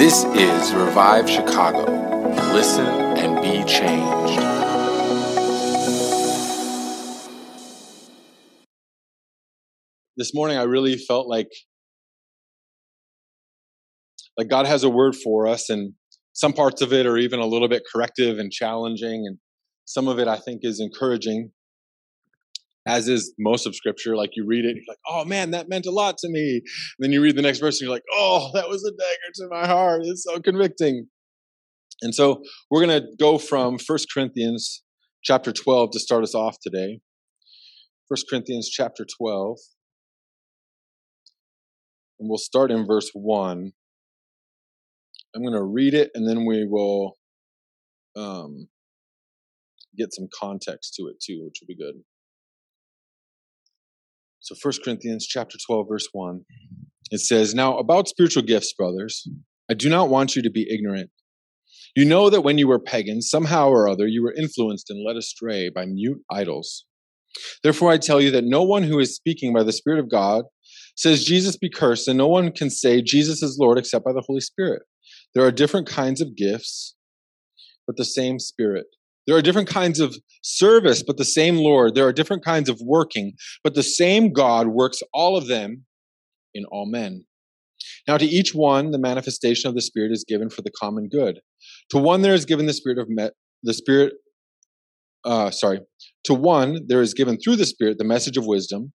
This is Revive Chicago. Listen and be changed. This morning I really felt like like God has a word for us and some parts of it are even a little bit corrective and challenging and some of it I think is encouraging as is most of scripture. Like you read it, you're like, oh man, that meant a lot to me. And then you read the next verse and you're like, oh, that was a dagger to my heart. It's so convicting. And so we're going to go from First Corinthians chapter 12 to start us off today. First Corinthians chapter 12. And we'll start in verse 1. I'm going to read it and then we will um, get some context to it too, which will be good. So 1 Corinthians chapter 12 verse 1. It says, "Now about spiritual gifts, brothers, I do not want you to be ignorant. You know that when you were pagans, somehow or other you were influenced and led astray by mute idols. Therefore I tell you that no one who is speaking by the Spirit of God says Jesus be cursed, and no one can say Jesus is Lord except by the Holy Spirit. There are different kinds of gifts, but the same Spirit. There are different kinds of service, but the same Lord. There are different kinds of working, but the same God works all of them in all men. Now, to each one, the manifestation of the Spirit is given for the common good. To one, there is given the Spirit of me- the Spirit. Uh, sorry. To one, there is given through the Spirit the message of wisdom.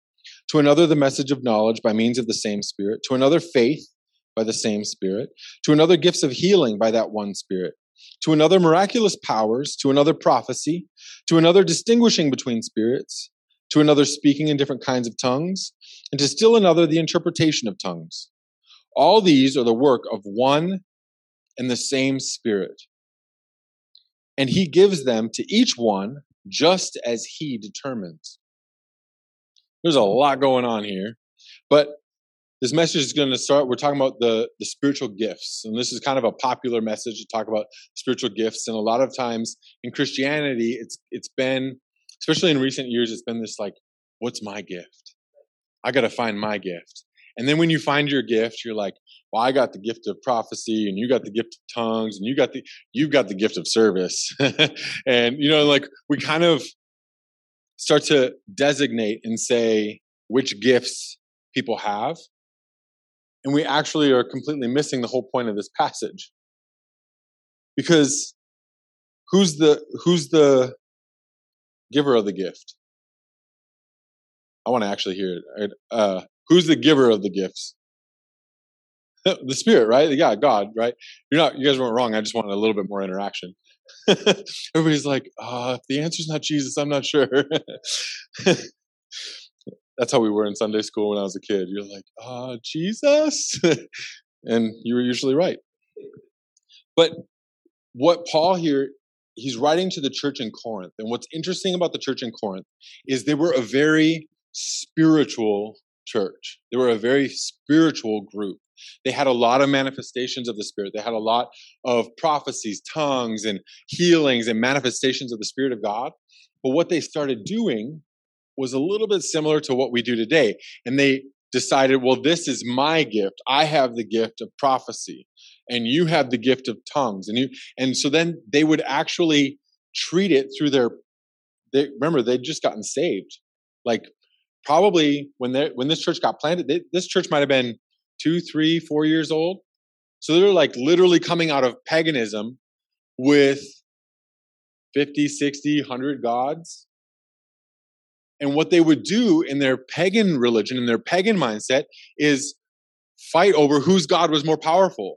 To another, the message of knowledge by means of the same Spirit. To another, faith by the same Spirit. To another, gifts of healing by that one Spirit to another miraculous powers, to another prophecy, to another distinguishing between spirits, to another speaking in different kinds of tongues, and to still another the interpretation of tongues. All these are the work of one and the same Spirit. And he gives them to each one just as he determines. There's a lot going on here, but this message is going to start we're talking about the the spiritual gifts. And this is kind of a popular message to talk about spiritual gifts. And a lot of times in christianity it's it's been especially in recent years it's been this like what's my gift? I got to find my gift. And then when you find your gift you're like well i got the gift of prophecy and you got the gift of tongues and you got the you've got the gift of service. And you know like we kind of start to designate and say which gifts people have and we actually are completely missing the whole point of this passage. Because who's the who's the giver of the gift? I want to actually hear it. Uh, who's the giver of the gifts? the Spirit, right? Yeah, God, right? You're not. You guys weren't wrong. I just wanted a little bit more interaction. Everybody's like, uh, if the answer's not Jesus, I'm not sure that's how we were in Sunday school when I was a kid. You're like, ah, Jesus. and you were usually right. But what Paul here, he's writing to the church in Corinth. And what's interesting about the church in Corinth is they were a very spiritual church. They were a very spiritual group. They had a lot of manifestations of the Spirit. They had a lot of prophecies, tongues, and healings and manifestations of the Spirit of God. But what they started doing was a little bit similar to what we do today. And they decided, well, this is my gift. I have the gift of prophecy and you have the gift of tongues. And you, and so then they would actually treat it through their, they, remember, they'd just gotten saved. Like probably when they when this church got planted, they, this church might have been two, three, four years old. So they're like literally coming out of paganism with 50, 60, 100 gods and what they would do in their pagan religion, in their pagan mindset, is fight over whose God was more powerful.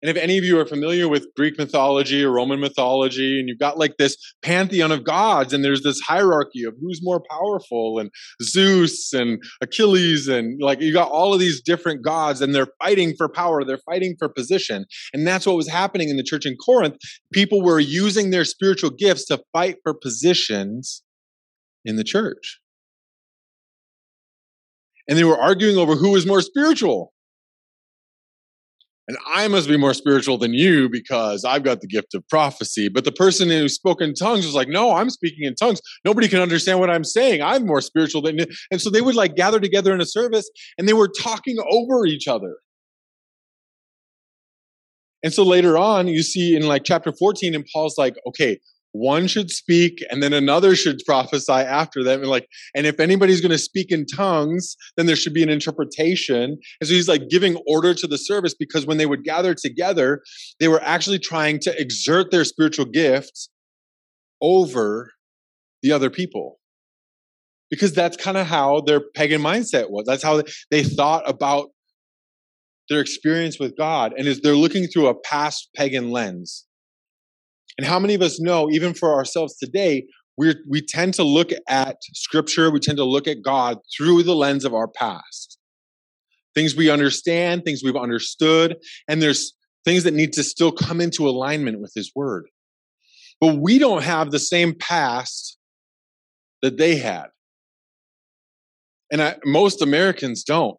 And if any of you are familiar with Greek mythology or Roman mythology, and you've got like this pantheon of gods, and there's this hierarchy of who's more powerful, and Zeus and Achilles, and like you got all of these different gods, and they're fighting for power, they're fighting for position. And that's what was happening in the church in Corinth. People were using their spiritual gifts to fight for positions in the church. And they were arguing over who was more spiritual. And I must be more spiritual than you because I've got the gift of prophecy. But the person who spoke in tongues was like, No, I'm speaking in tongues. Nobody can understand what I'm saying. I'm more spiritual than you. And so they would like gather together in a service and they were talking over each other. And so later on, you see in like chapter 14, and Paul's like, okay, one should speak and then another should prophesy after them. And like and if anybody's going to speak in tongues then there should be an interpretation. And so he's like giving order to the service because when they would gather together they were actually trying to exert their spiritual gifts over the other people. Because that's kind of how their pagan mindset was. That's how they thought about their experience with god. And is they're looking through a past pagan lens and how many of us know, even for ourselves today, we we tend to look at scripture, we tend to look at God through the lens of our past. Things we understand, things we've understood, and there's things that need to still come into alignment with His Word. But we don't have the same past that they had. And I, most Americans don't.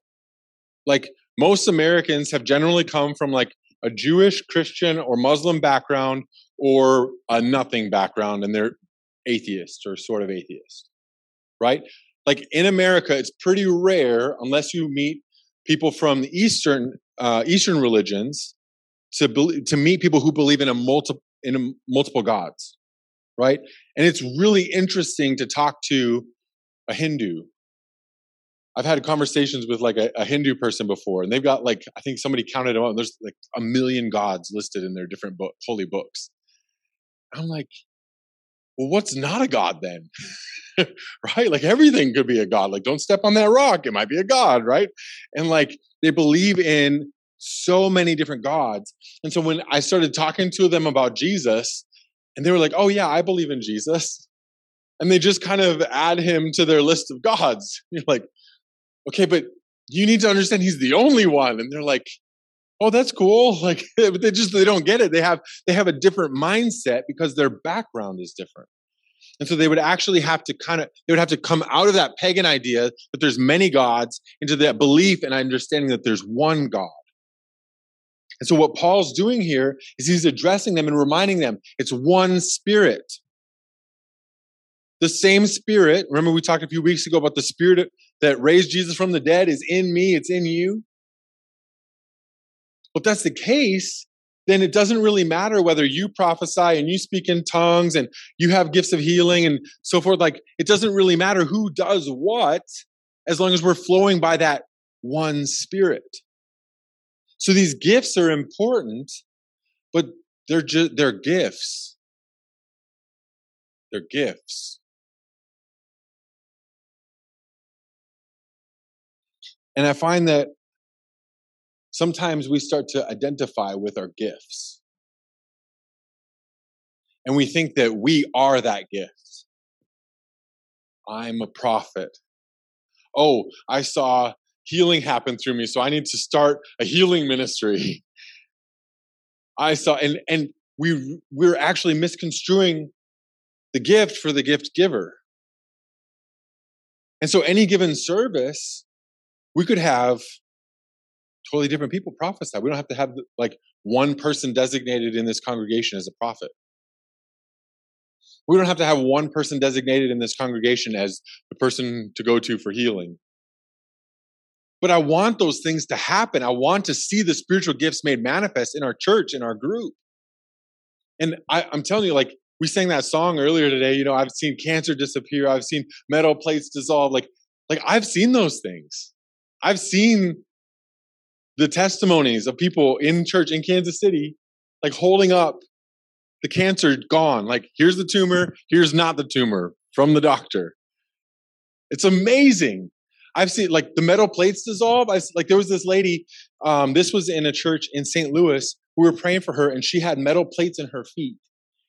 Like, most Americans have generally come from like a Jewish, Christian, or Muslim background or a nothing background and they're atheist or sort of atheist, right? Like in America, it's pretty rare unless you meet people from the Eastern uh, Eastern religions to be, to meet people who believe in a multiple in a multiple gods, right? And it's really interesting to talk to a Hindu. I've had conversations with like a, a Hindu person before, and they've got like I think somebody counted them up. There's like a million gods listed in their different book, holy books. I'm like, well, what's not a God then? right? Like everything could be a God. Like, don't step on that rock. It might be a God, right? And like they believe in so many different gods. And so when I started talking to them about Jesus, and they were like, oh, yeah, I believe in Jesus. And they just kind of add him to their list of gods. You're like, okay, but you need to understand he's the only one. And they're like, oh that's cool. Like but they just they don't get it. They have they have a different mindset because their background is different. And so they would actually have to kind of they would have to come out of that pagan idea that there's many gods into that belief and understanding that there's one god. And so what paul's doing here is he's addressing them and reminding them it's one spirit. The same spirit remember we talked a few weeks ago about the spirit that raised jesus from the dead is in me it's in you if that's the case, then it doesn't really matter whether you prophesy and you speak in tongues and you have gifts of healing and so forth. Like, it doesn't really matter who does what as long as we're flowing by that one spirit. So these gifts are important, but they're just, they're gifts. They're gifts. And I find that sometimes we start to identify with our gifts. And we think that we are that gift. I'm a prophet. Oh, I saw healing happen through me, so I need to start a healing ministry. I saw, and, and we, we're actually misconstruing the gift for the gift giver. And so, any given service, we could have totally different people prophesy. We don't have to have like one person designated in this congregation as a prophet. We don't have to have one person designated in this congregation as the person to go to for healing. But I want those things to happen. I want to see the spiritual gifts made manifest in our church, in our group. And I, I'm telling you, like, we sang that song earlier today. You know, I've seen cancer disappear. I've seen metal plates dissolve. Like, like I've seen those things. I've seen the testimonies of people in church in Kansas City, like holding up the cancer gone. Like, here's the tumor, here's not the tumor from the doctor. It's amazing. I've seen like the metal plates dissolve. I like there was this lady. Um, this was in a church in St. Louis. We were praying for her, and she had metal plates in her feet,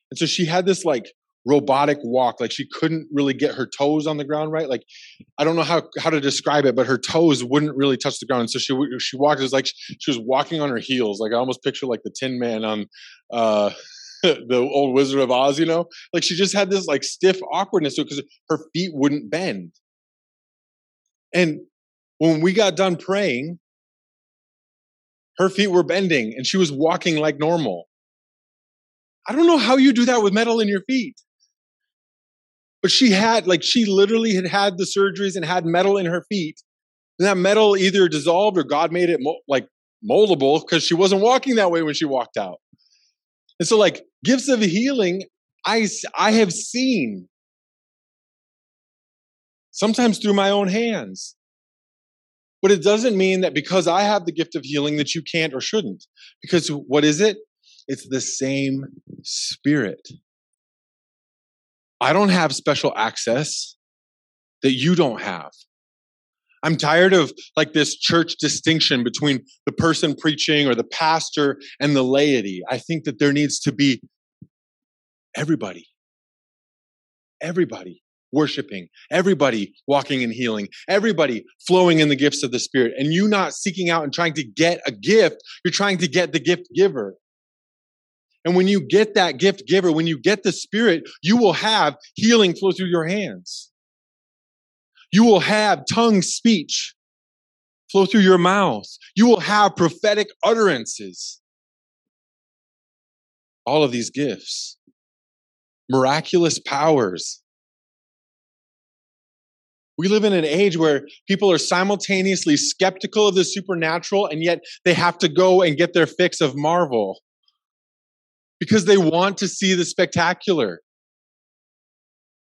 and so she had this like robotic walk like she couldn't really get her toes on the ground right like i don't know how how to describe it but her toes wouldn't really touch the ground and so she she walked it was like she was walking on her heels like i almost picture like the tin man on uh the old wizard of oz you know? Like she just had this like stiff awkwardness because her feet wouldn't bend. And when we got done praying her feet were bending and she was walking like normal. I don't know how you do that with metal in your feet. But she had, like, she literally had had the surgeries and had metal in her feet. And that metal either dissolved or God made it mo- like moldable because she wasn't walking that way when she walked out. And so, like, gifts of healing, I, I have seen sometimes through my own hands. But it doesn't mean that because I have the gift of healing that you can't or shouldn't. Because what is it? It's the same spirit. I don't have special access that you don't have. I'm tired of like this church distinction between the person preaching or the pastor and the laity. I think that there needs to be everybody. Everybody worshiping, everybody walking in healing, everybody flowing in the gifts of the Spirit, and you not seeking out and trying to get a gift, you're trying to get the gift giver. And when you get that gift giver, when you get the Spirit, you will have healing flow through your hands. You will have tongue speech flow through your mouth. You will have prophetic utterances. All of these gifts, miraculous powers, we live in an age where people are simultaneously skeptical of the supernatural and yet they have to go and get their fix of Marvel because they want to see the spectacular.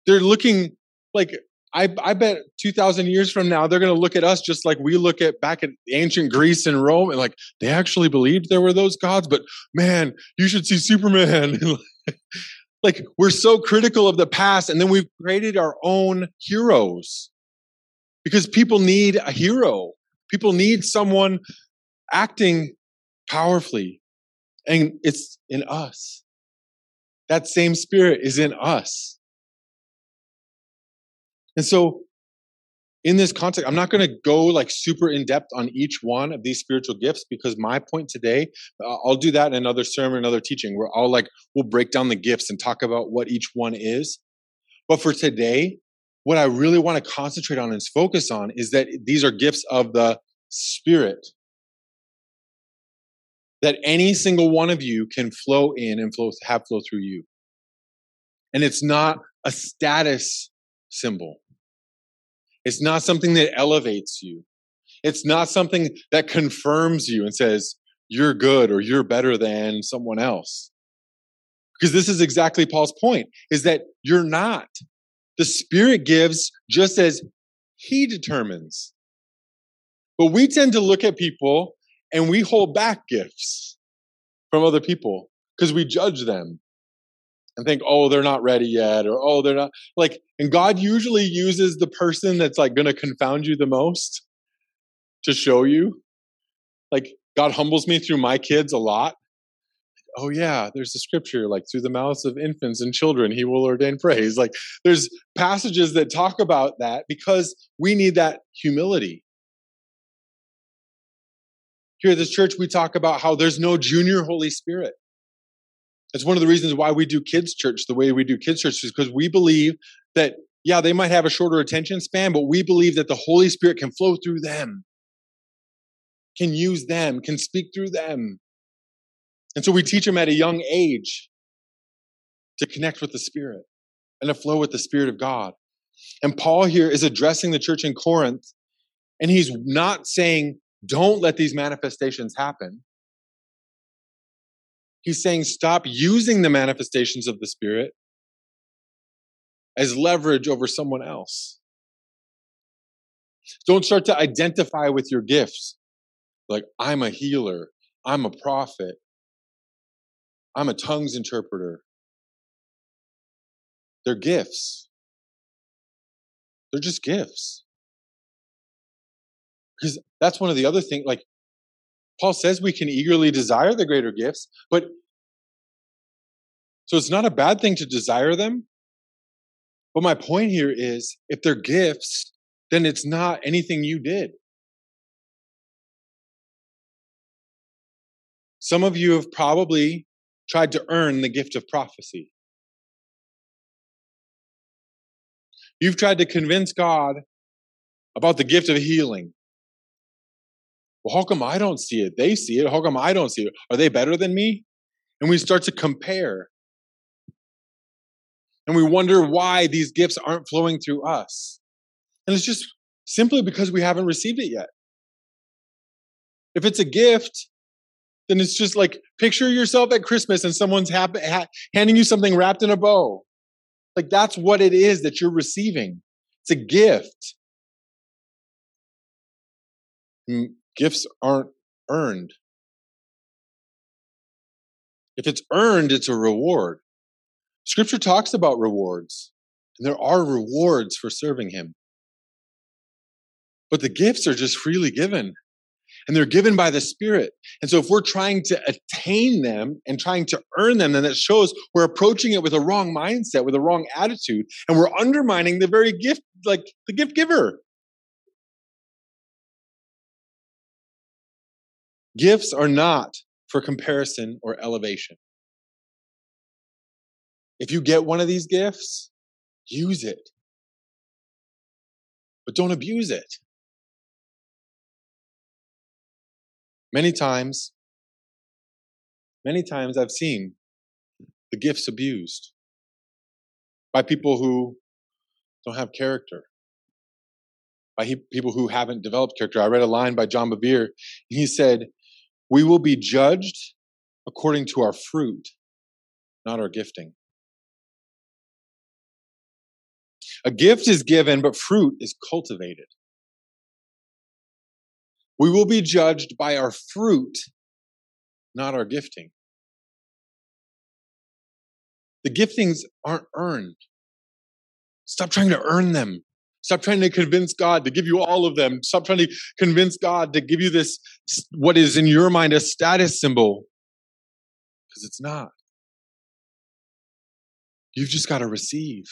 They're looking like I, I bet 2,000 years from now, they're going to look at us just like we look at back at ancient Greece and Rome and like they actually believed there were those gods, but man, you should see Superman. like we're so critical of the past and then we've created our own heroes because people need a hero. People need someone acting powerfully. And it's in us. That same spirit is in us. And so, in this context, I'm not going to go like super in depth on each one of these spiritual gifts because my point today, uh, I'll do that in another sermon, another teaching where I'll like, we'll break down the gifts and talk about what each one is. But for today, what I really want to concentrate on and focus on is that these are gifts of the Spirit. That any single one of you can flow in and flow, have flow through you. And it's not a status symbol. It's not something that elevates you. It's not something that confirms you and says, you're good or you're better than someone else. Because this is exactly Paul's point is that you're not. The Spirit gives just as He determines. But we tend to look at people and we hold back gifts from other people because we judge them and think, oh, they're not ready yet, or oh, they're not like, and God usually uses the person that's like going to confound you the most to show you. Like, God humbles me through my kids a lot oh yeah, there's a scripture like through the mouths of infants and children he will ordain praise. Like there's passages that talk about that because we need that humility. Here at this church, we talk about how there's no junior Holy Spirit. That's one of the reasons why we do kids' church the way we do kids' church is because we believe that, yeah, they might have a shorter attention span, but we believe that the Holy Spirit can flow through them, can use them, can speak through them. And so we teach them at a young age to connect with the Spirit and to flow with the Spirit of God. And Paul here is addressing the church in Corinth, and he's not saying, don't let these manifestations happen. He's saying, stop using the manifestations of the Spirit as leverage over someone else. Don't start to identify with your gifts. Like, I'm a healer, I'm a prophet, I'm a tongues interpreter. They're gifts. They're just gifts. Because that's one of the other things, like Paul says we can eagerly desire the greater gifts, but so it's not a bad thing to desire them. But my point here is if they're gifts, then it's not anything you did. Some of you have probably tried to earn the gift of prophecy. You've tried to convince God about the gift of healing. Well, how come I don't see it? They see it. How come I don't see it? Are they better than me? And we start to compare. And we wonder why these gifts aren't flowing through us. And it's just simply because we haven't received it yet. If it's a gift, then it's just like picture yourself at Christmas and someone's ha- ha- handing you something wrapped in a bow. Like that's what it is that you're receiving. It's a gift. Hmm. Gifts aren't earned. If it's earned, it's a reward. Scripture talks about rewards, and there are rewards for serving Him. But the gifts are just freely given and they're given by the Spirit. And so if we're trying to attain them and trying to earn them, then that shows we're approaching it with a wrong mindset, with a wrong attitude, and we're undermining the very gift, like the gift giver. Gifts are not for comparison or elevation. If you get one of these gifts, use it. But don't abuse it. Many times, many times I've seen the gifts abused by people who don't have character, by he, people who haven't developed character. I read a line by John Bevere. He said, We will be judged according to our fruit, not our gifting. A gift is given, but fruit is cultivated. We will be judged by our fruit, not our gifting. The giftings aren't earned. Stop trying to earn them. Stop trying to convince God to give you all of them. Stop trying to convince God to give you this, what is in your mind a status symbol, because it's not. You've just got to receive.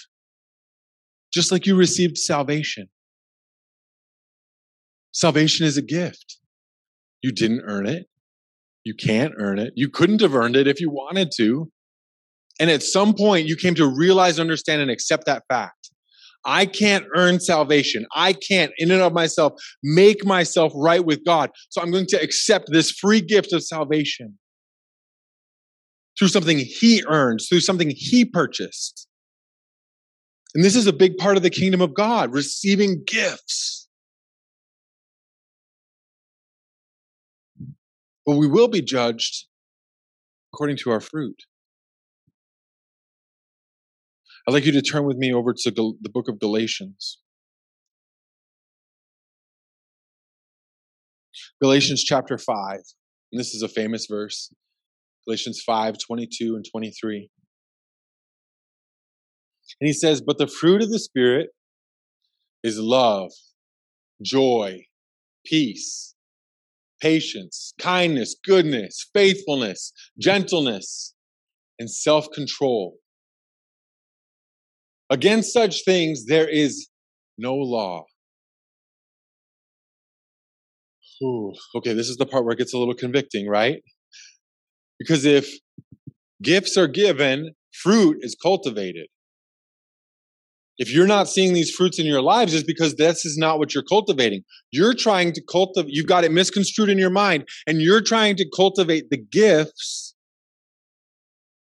Just like you received salvation. Salvation is a gift. You didn't earn it. You can't earn it. You couldn't have earned it if you wanted to. And at some point, you came to realize, understand, and accept that fact. I can't earn salvation. I can't, in and of myself, make myself right with God. So I'm going to accept this free gift of salvation through something He earned, through something He purchased. And this is a big part of the kingdom of God, receiving gifts. but we will be judged according to our fruit. I'd like you to turn with me over to the book of Galatians. Galatians chapter 5. And this is a famous verse. Galatians 5 22 and 23. And he says, But the fruit of the Spirit is love, joy, peace, patience, kindness, goodness, faithfulness, gentleness, and self control. Against such things, there is no law. Ooh, okay, this is the part where it gets a little convicting, right? Because if gifts are given, fruit is cultivated. If you're not seeing these fruits in your lives, it's because this is not what you're cultivating. You're trying to cultivate, you've got it misconstrued in your mind, and you're trying to cultivate the gifts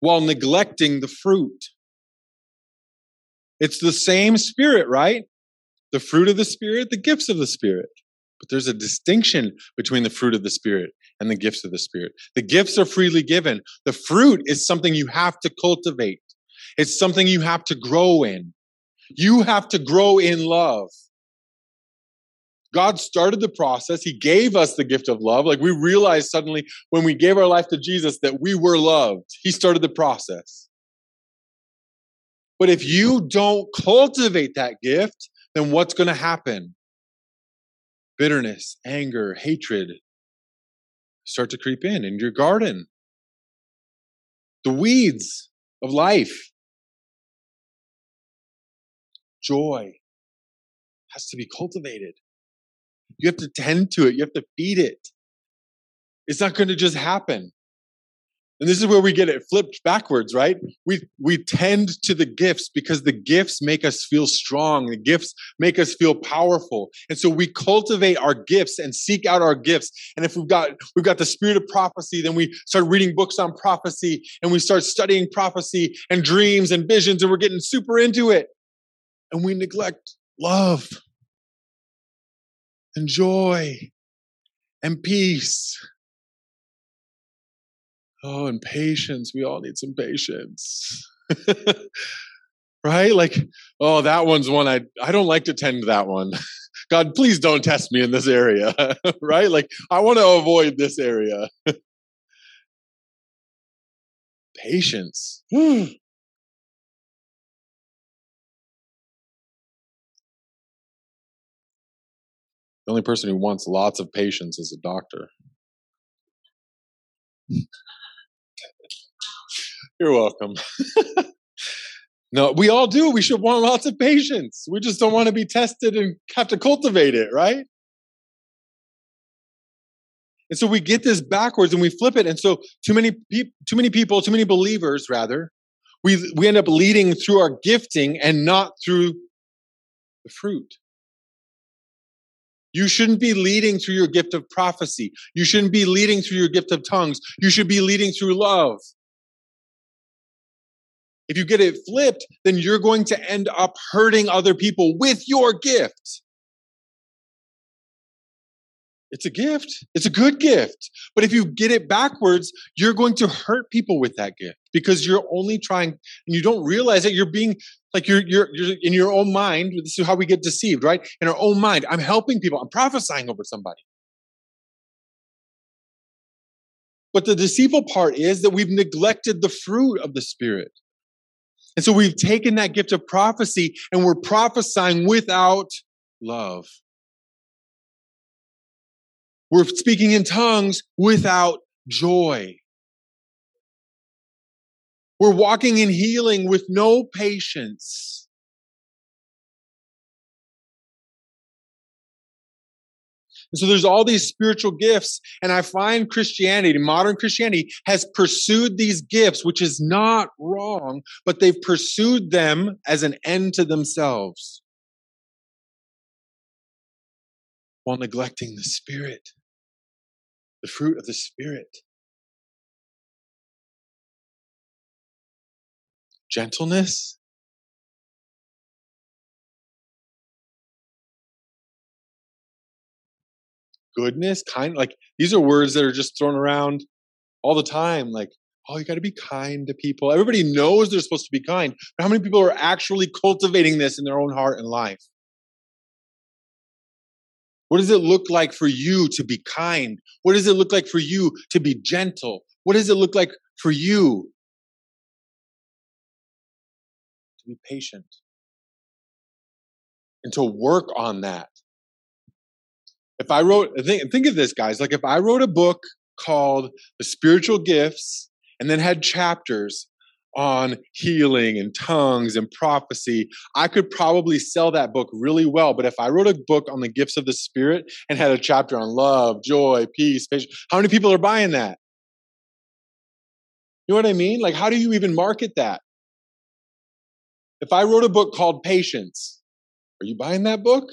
while neglecting the fruit. It's the same spirit, right? The fruit of the spirit, the gifts of the spirit. But there's a distinction between the fruit of the spirit and the gifts of the spirit. The gifts are freely given. The fruit is something you have to cultivate. It's something you have to grow in. You have to grow in love. God started the process. He gave us the gift of love. Like we realized suddenly when we gave our life to Jesus that we were loved. He started the process. But if you don't cultivate that gift, then what's going to happen? Bitterness, anger, hatred start to creep in in your garden. The weeds of life joy has to be cultivated. You have to tend to it. You have to feed it. It's not going to just happen. And this is where we get it flipped backwards, right? We we tend to the gifts because the gifts make us feel strong. The gifts make us feel powerful. And so we cultivate our gifts and seek out our gifts. And if we've got we've got the spirit of prophecy, then we start reading books on prophecy and we start studying prophecy and dreams and visions and we're getting super into it and we neglect love and joy and peace. Oh, and patience. We all need some patience. right? Like, oh, that one's one I I don't like to tend to that one. God, please don't test me in this area. right? Like, I want to avoid this area. Patience. Hmm. the only person who wants lots of patience is a doctor. You're welcome. no, we all do. We should want lots of patience. We just don't want to be tested and have to cultivate it, right? And so we get this backwards and we flip it. And so too many people, too many people, too many believers, rather, we we end up leading through our gifting and not through the fruit. You shouldn't be leading through your gift of prophecy. You shouldn't be leading through your gift of tongues. You should be leading through love. If you get it flipped, then you're going to end up hurting other people with your gift. It's a gift. It's a good gift. But if you get it backwards, you're going to hurt people with that gift because you're only trying and you don't realize that you're being like you're you're you're in your own mind. This is how we get deceived, right? In our own mind. I'm helping people. I'm prophesying over somebody. But the deceitful part is that we've neglected the fruit of the spirit. And so we've taken that gift of prophecy and we're prophesying without love. We're speaking in tongues without joy. We're walking in healing with no patience. And so there's all these spiritual gifts. And I find Christianity, modern Christianity, has pursued these gifts, which is not wrong, but they've pursued them as an end to themselves while neglecting the Spirit, the fruit of the Spirit. Gentleness, goodness, kind like these are words that are just thrown around all the time. Like, oh, you got to be kind to people. Everybody knows they're supposed to be kind, but how many people are actually cultivating this in their own heart and life? What does it look like for you to be kind? What does it look like for you to be gentle? What does it look like for you to be patient? And to work on that if I wrote, think, think of this, guys. Like if I wrote a book called The Spiritual Gifts and then had chapters on healing and tongues and prophecy, I could probably sell that book really well. But if I wrote a book on the gifts of the Spirit and had a chapter on love, joy, peace, patience, how many people are buying that? You know what I mean? Like, how do you even market that? If I wrote a book called Patience, are you buying that book?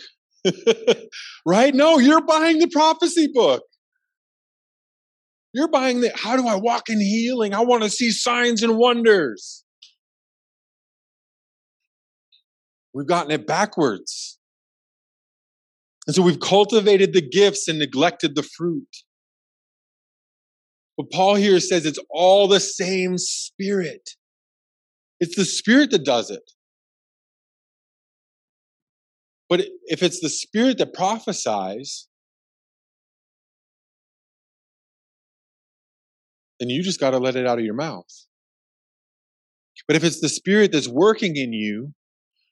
right? No, you're buying the prophecy book. You're buying the how do I walk in healing? I want to see signs and wonders. We've gotten it backwards. And so we've cultivated the gifts and neglected the fruit. But Paul here says it's all the same spirit. It's the spirit that does it. But if it's the spirit that prophesies, then you just got to let it out of your mouth. But if it's the spirit that's working in you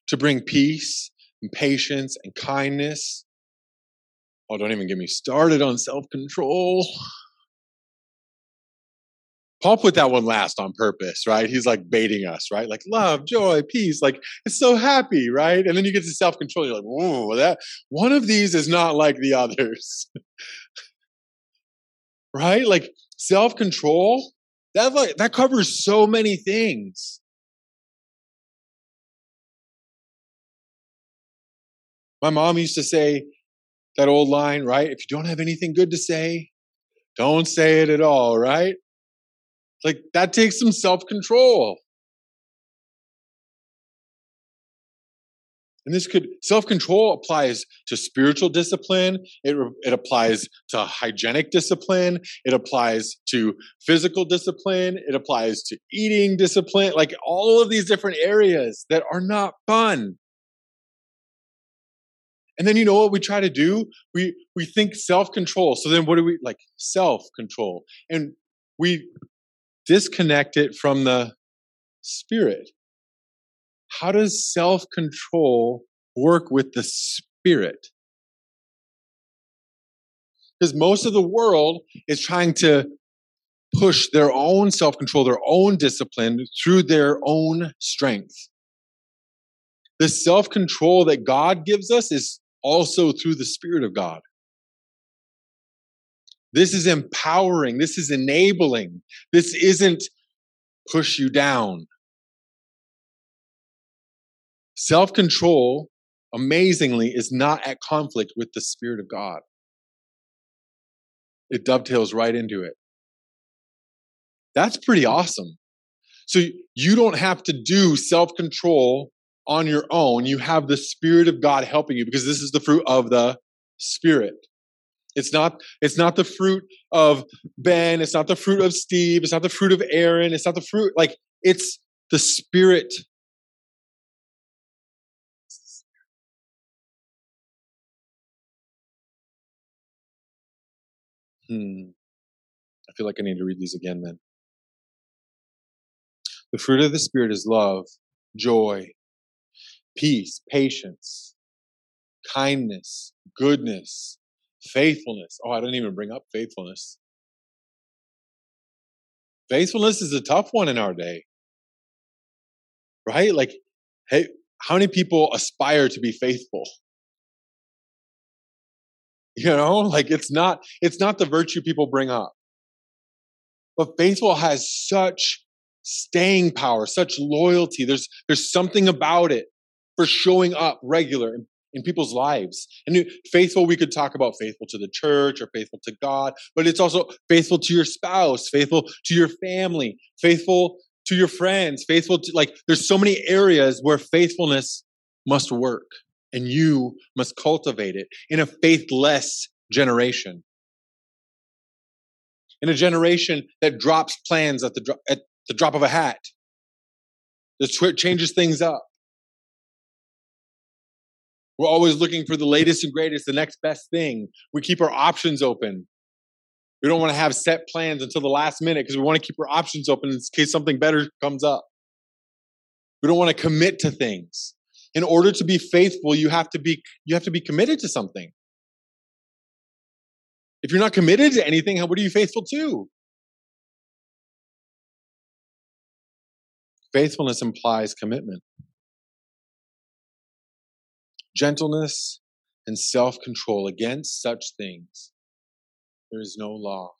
to bring peace and patience and kindness, oh, don't even get me started on self control. Paul put that one last on purpose, right? He's like baiting us, right? Like love, joy, peace, like it's so happy, right? And then you get to self control. You're like, whoa, that one of these is not like the others, right? Like self control that like that covers so many things. My mom used to say that old line, right? If you don't have anything good to say, don't say it at all, right? Like that takes some self control. And this could self control applies to spiritual discipline. It, it applies to hygienic discipline. It applies to physical discipline. It applies to eating discipline. Like all of these different areas that are not fun. And then you know what we try to do? We we think self control. So then what do we like self control? And we disconnect it from the spirit how does self control work with the spirit? Because most of the world is trying to push their own self control, their own discipline through their own strength. The self control that God gives us is also through the Spirit of God. This is empowering. This is enabling. This isn't push you down. Self control, amazingly, is not at conflict with the Spirit of God. It dovetails right into it. That's pretty awesome. So you don't have to do self control on your own. You have the Spirit of God helping you because this is the fruit of the Spirit. It's not, it's not the fruit of Ben. It's not the fruit of Steve. It's not the fruit of Aaron. It's not the fruit, like, it's the Spirit Hmm. I feel like I need to read these again then. The fruit of the Spirit is love, joy, peace, patience, kindness, goodness, faithfulness. Oh, I didn't even bring up faithfulness. Faithfulness is a tough one in our day. Right? Like, hey, how many people aspire to be faithful? You know, like it's not, it's not the virtue people bring up. But faithful has such staying power, such loyalty. There's, there's something about it for showing up regular in, in people's lives. And faithful, we could talk about faithful to the church or faithful to God, but it's also faithful to your spouse, faithful to your family, faithful to your friends, faithful to like, there's so many areas where faithfulness must work and you must cultivate it in a faithless generation. In a generation that drops plans at the, at the drop of a hat, that changes things up. We're always looking for the latest and greatest, the next best thing. We keep our options open. We don't want to have set plans until the last minute because we want to keep our options open in case something better comes up. We don't want to commit to things in order to be faithful, you have to be, you have to be committed to something. If you're not committed to anything, what are you faithful to? Faithfulness implies commitment. Gentleness and self control against such things, there is no law.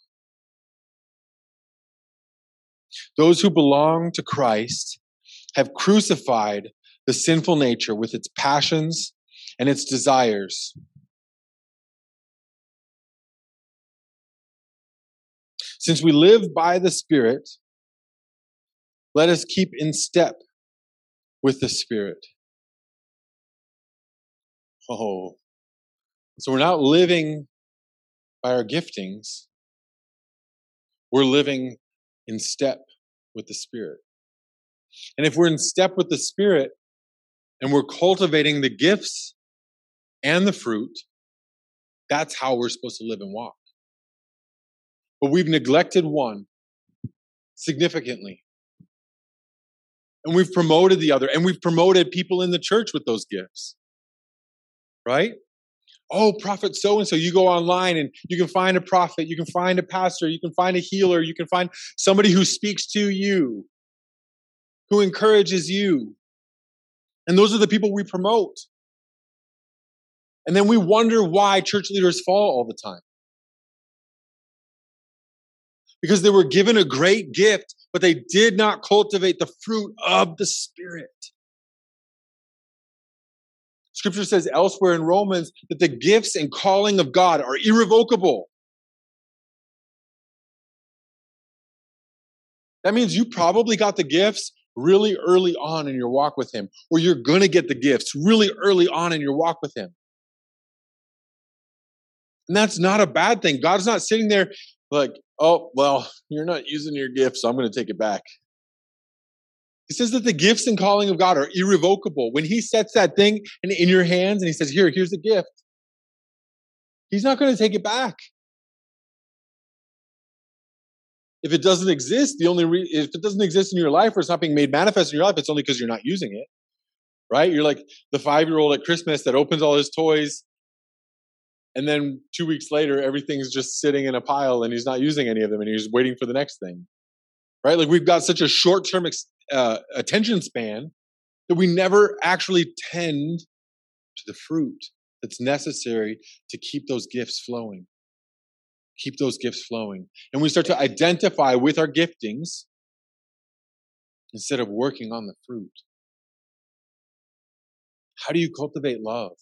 Those who belong to Christ have crucified the sinful nature with its passions and its desires. Since we live by the Spirit, let us keep in step with the Spirit. Oh, so we're not living by our giftings, we're living in step with the Spirit. And if we're in step with the Spirit, and we're cultivating the gifts and the fruit, that's how we're supposed to live and walk. But we've neglected one significantly. And we've promoted the other, and we've promoted people in the church with those gifts. Right? Oh, prophet so and so. You go online and you can find a prophet, you can find a pastor, you can find a healer, you can find somebody who speaks to you, who encourages you, and those are the people we promote. And then we wonder why church leaders fall all the time. Because they were given a great gift, but they did not cultivate the fruit of the Spirit. Scripture says elsewhere in Romans that the gifts and calling of God are irrevocable. That means you probably got the gifts really early on in your walk with Him, or you're going to get the gifts really early on in your walk with Him. And that's not a bad thing. God's not sitting there like, oh, well, you're not using your gifts, so I'm going to take it back. He says that the gifts and calling of God are irrevocable. When He sets that thing in, in your hands and He says, here, here's a gift, He's not going to take it back. If it doesn't exist, the only re- if it doesn't exist in your life or it's not being made manifest in your life, it's only because you're not using it. Right? You're like the five year old at Christmas that opens all his toys and then two weeks later everything's just sitting in a pile and he's not using any of them and he's waiting for the next thing right like we've got such a short term uh, attention span that we never actually tend to the fruit that's necessary to keep those gifts flowing keep those gifts flowing and we start to identify with our giftings instead of working on the fruit how do you cultivate love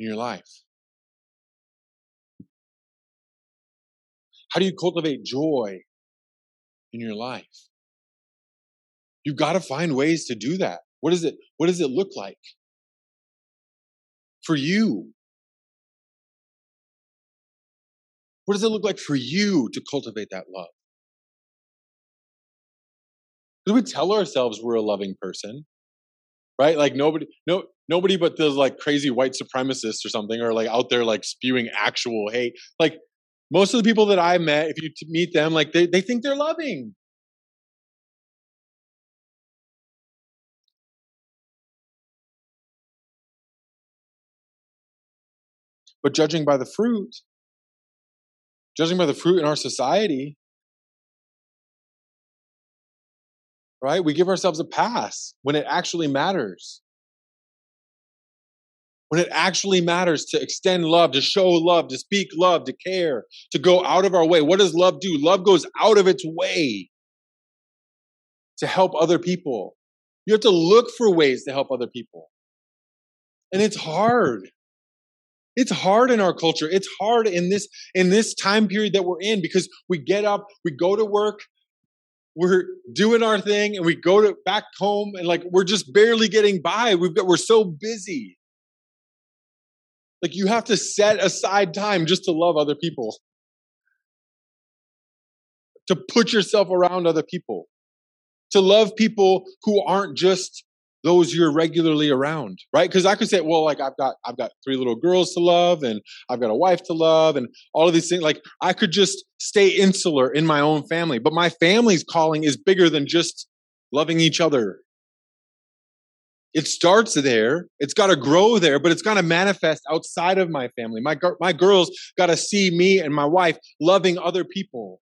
in your life? How do you cultivate joy in your life? You've got to find ways to do that. What is it? What does it look like for you? What does it look like for you to cultivate that love? Do we tell ourselves we're a loving person? Right? Like nobody, no, nobody but those like crazy white supremacists or something are like out there like spewing actual hate. Like most of the people that I met, if you meet them, like they, they think they're loving. But judging by the fruit, judging by the fruit in our society, right? We give ourselves a pass when it actually matters when it actually matters to extend love, to show love, to speak love, to care, to go out of our way. What does love do? Love goes out of its way to help other people. You have to look for ways to help other people. And it's hard. It's hard in our culture. It's hard in this in this time period that we're in because we get up, we go to work, we're doing our thing and we go to back home and like we're just barely getting by. We've got we're so busy. Like you have to set aside time just to love other people, to put yourself around other people, to love people who aren't just those you're regularly around, right? Because I could say, well, like I've got I've got three little girls to love, and I've got a wife to love, and all of these things. Like I could just stay insular in my own family, but my family's calling is bigger than just loving each other it starts there. It's got to grow there, but it's got to manifest outside of my family. My, my girls got to see me and my wife loving other people,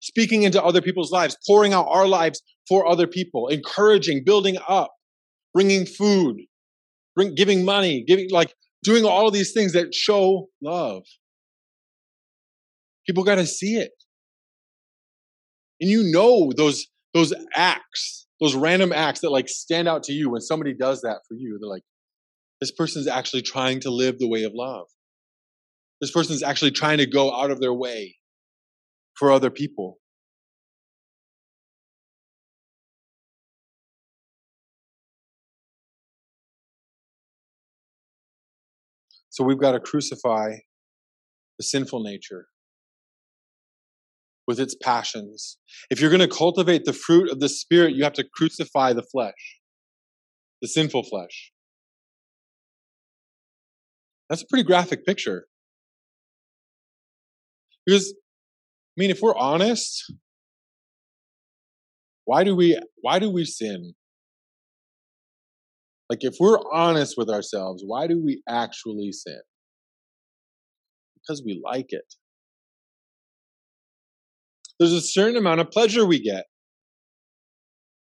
speaking into other people's lives, pouring out our lives for other people, encouraging, building up, bringing food, bring, giving money, giving, like doing all these things that show love. People got to see it. And you know those, those acts those random acts that like stand out to you when somebody does that for you. They're like, this person's actually trying to live the way of love. This person's actually trying to go out of their way for other people. So we've got to crucify the sinful nature with its passions. If you're going to cultivate the fruit of the Spirit, you have to crucify the flesh, the sinful flesh. That's a pretty graphic picture. Because, I mean, if we're honest, why do we why do we sin? Like if we're honest with ourselves, why do we actually sin? Because we like it there's a certain amount of pleasure we get.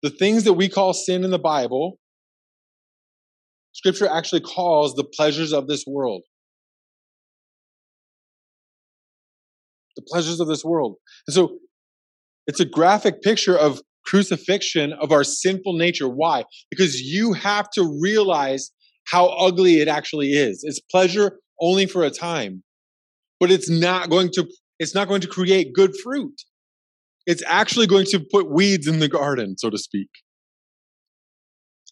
The things that we call sin in the Bible, Scripture actually calls the pleasures of this world. The pleasures of this world. And so it's a graphic picture of crucifixion of our sinful nature. Why? Because you have to realize how ugly it actually is. It's pleasure only for a time, but it's not going to, it's not going to create good fruit. it's actually going to put weeds in the garden, so to speak.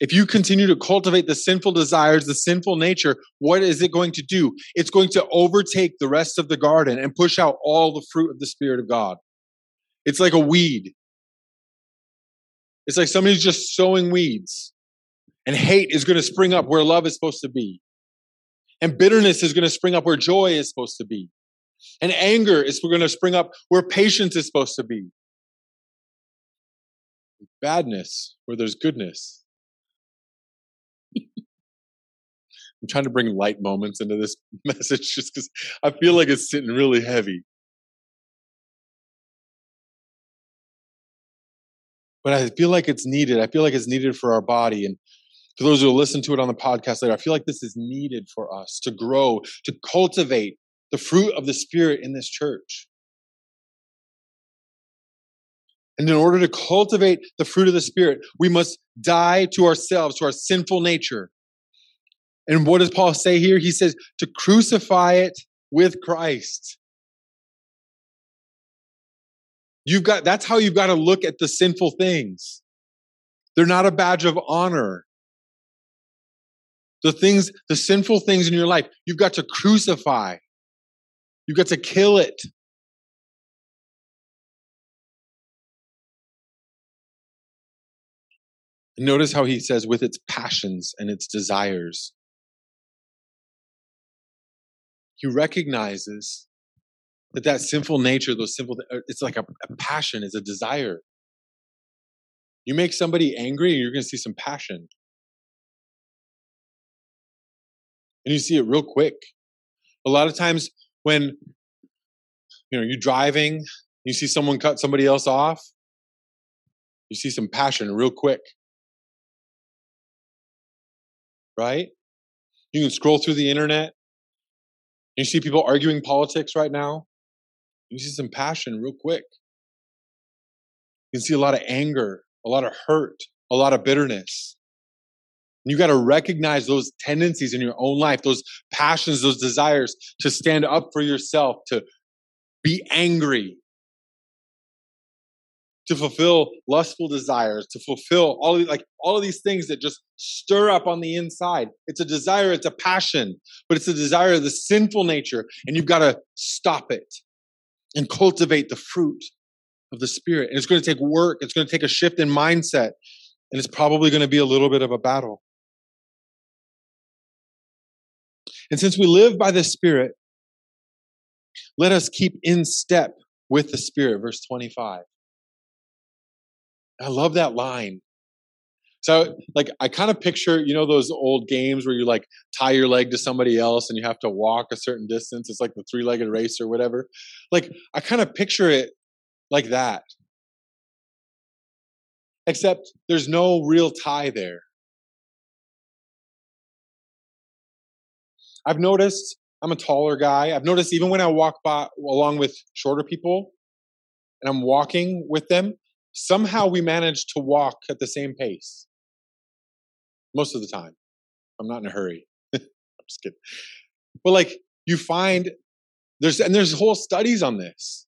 If you continue to cultivate the sinful desires, the sinful nature, what is it going to do? It's going to overtake the rest of the garden and push out all the fruit of the Spirit of God. It's like a weed. It's like somebody's just sowing weeds. And hate is going to spring up where love is supposed to be. And bitterness is going to spring up where joy is supposed to be. And anger is going to spring up where patience is supposed to be. Badness where there's goodness. I'm trying to bring light moments into this message just because I feel like it's sitting really heavy. But I feel like it's needed. I feel like it's needed for our body. And for those who listen to it on the podcast later, I feel like this is needed for us to grow, to cultivate the fruit of the Spirit in this church. And in order to cultivate the fruit of the Spirit, we must die to ourselves, to our sinful nature. And what does Paul say here? He says to crucify it with Christ. You've got that's how you've got to look at the sinful things. They're not a badge of honor. The things, the sinful things in your life, you've got to crucify. You've got to kill it. Notice how he says, with its passions and its desires. He recognizes that that sinful nature, those simple, uh, it's like a, a passion, is a desire. You make somebody angry, you're going to see some passion. And you see it real quick. A lot of times when you know you're driving, you see someone cut somebody else off, you see some passion real quick. Right? You can scroll through the internet. You see people arguing politics right now. You see some passion real quick. You can see a lot of anger, a lot of hurt, a lot of bitterness. You got to recognize those tendencies in your own life, those passions, those desires to stand up for yourself, to be angry, to fulfill lustful desires, to fulfill all of, like all of these things that just stir up on the inside. It's a desire, it's a passion, but it's a desire of the sinful nature, and you've got to stop it and cultivate the fruit of the spirit. And it's going to take work, it's going to take a shift in mindset, and it's probably going to be a little bit of a battle. And since we live by the Spirit, let us keep in step with the Spirit. Verse 25. I love that line. So, like, I kind of picture, you know, those old games where you like tie your leg to somebody else and you have to walk a certain distance. It's like the three legged race or whatever. Like, I kind of picture it like that. Except there's no real tie there. I've noticed I'm a taller guy. I've noticed even when I walk by along with shorter people and I'm walking with them, somehow we manage to walk at the same pace. Most of the time. I'm not in a hurry. I'm just kidding. But like you find there's and there's whole studies on this.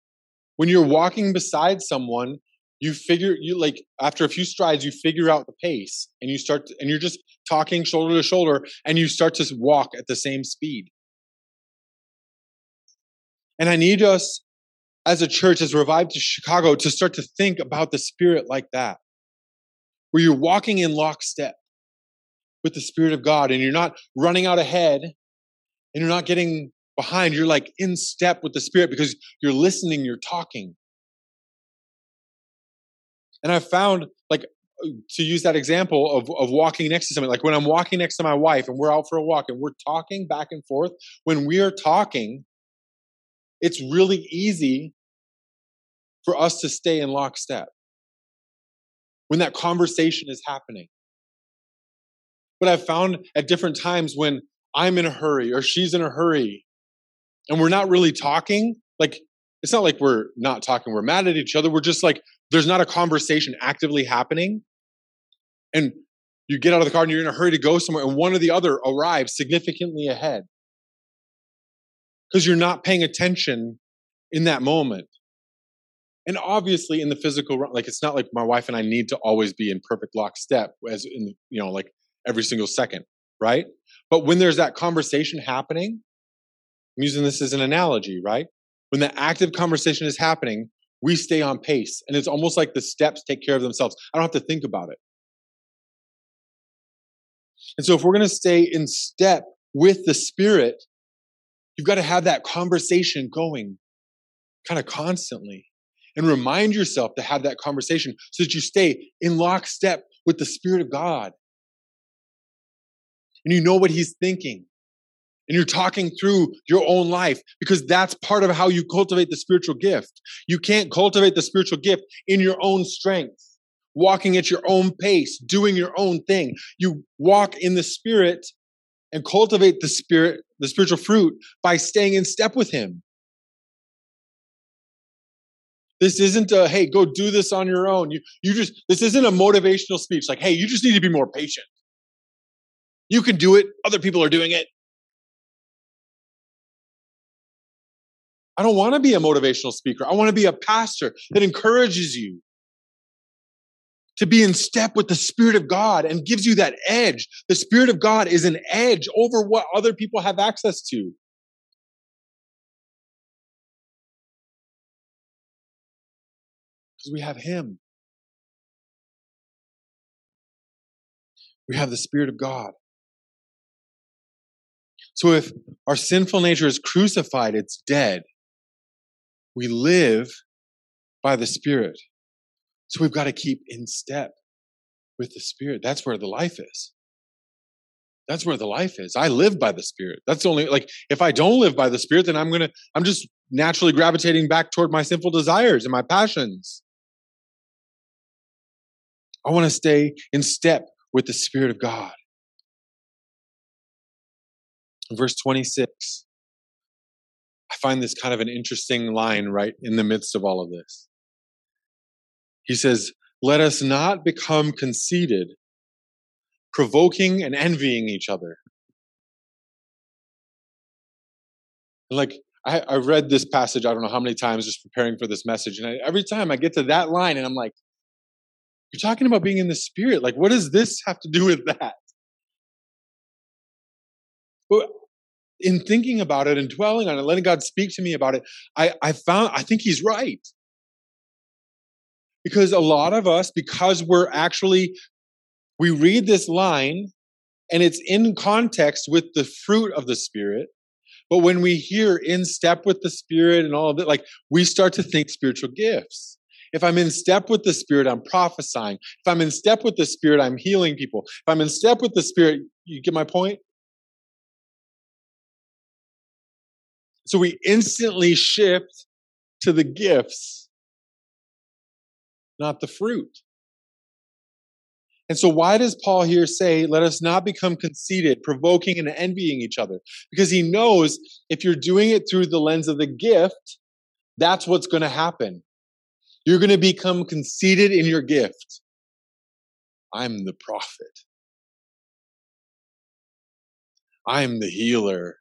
When you're walking beside someone, you figure you like after a few strides you figure out the pace and you start to, and you're just talking shoulder to shoulder and you start to walk at the same speed and i need us as a church as revived to chicago to start to think about the spirit like that where you're walking in lockstep with the spirit of god and you're not running out ahead and you're not getting behind you're like in step with the spirit because you're listening you're talking and I found like to use that example of, of walking next to somebody, like when I'm walking next to my wife and we're out for a walk and we're talking back and forth, when we are talking, it's really easy for us to stay in lockstep when that conversation is happening. But I've found at different times when I'm in a hurry or she's in a hurry and we're not really talking, like it's not like we're not talking, we're mad at each other. We're just like there's not a conversation actively happening and you get out of the car and you're in a hurry to go somewhere and one or the other arrives significantly ahead because you're not paying attention in that moment And obviously, in the physical, like it's not like my wife and I need to always be in perfect lockstep, as in you know, like every single second, right? But when there's that conversation happening, I'm using this as an analogy, right? When the active conversation is happening, we stay on pace, and it's almost like the steps take care of themselves. I don't have to think about it. And so, if we're going to stay in step with the Spirit, you've got to have that conversation going kind of constantly and remind yourself to have that conversation so that you stay in lockstep with the Spirit of God. And you know what He's thinking. And you're talking through your own life because that's part of how you cultivate the spiritual gift. You can't cultivate the spiritual gift in your own strength, walking at your own pace, doing your own thing. You walk in the Spirit and cultivate the Spirit, the spiritual fruit by staying in step with Him. This isn't a, hey, go do this on your own. You, you just, this isn't a motivational speech like, hey, you just need to be more patient. You can do it. Other people are doing it. I don't want to be a motivational speaker. I want to be a pastor that encourages you to be in step with the Spirit of God and gives you that edge. The Spirit of God is an edge over what other people have access to. Because we have Him. We have the Spirit of God. So if our sinful nature is crucified, it's dead. We live by the Spirit. So we've got to keep in step with the Spirit. That's where the life is. That's where the life is. I live by the Spirit. That's only, like, if I don't live by the Spirit, then I'm going to, I'm just naturally gravitating back toward my sinful desires and my passions. I want to stay in step with the Spirit of God. Verse 26, I find this kind of an interesting line right in the midst of all of this. He says, Let us not become conceited, provoking and envying each other. Like, I, I read this passage, I don't know how many times just preparing for this message. And I, every time I get to that line, and I'm like, you're talking about being in the spirit. Like, what does this have to do with that? But in thinking about it and dwelling on it, letting God speak to me about it, I, I found, I think he's right. Because a lot of us, because we're actually, we read this line and it's in context with the fruit of the Spirit. But when we hear in step with the Spirit and all of it, like we start to think spiritual gifts. If I'm in step with the Spirit, I'm prophesying. If I'm in step with the Spirit, I'm healing people. If I'm in step with the Spirit, you get my point? So we instantly shift to the gifts, not the fruit. And so, why does Paul here say, let us not become conceited, provoking and envying each other? Because he knows if you're doing it through the lens of the gift, that's what's going to happen. You're going to become conceited in your gift. I'm the prophet. I'm the healer.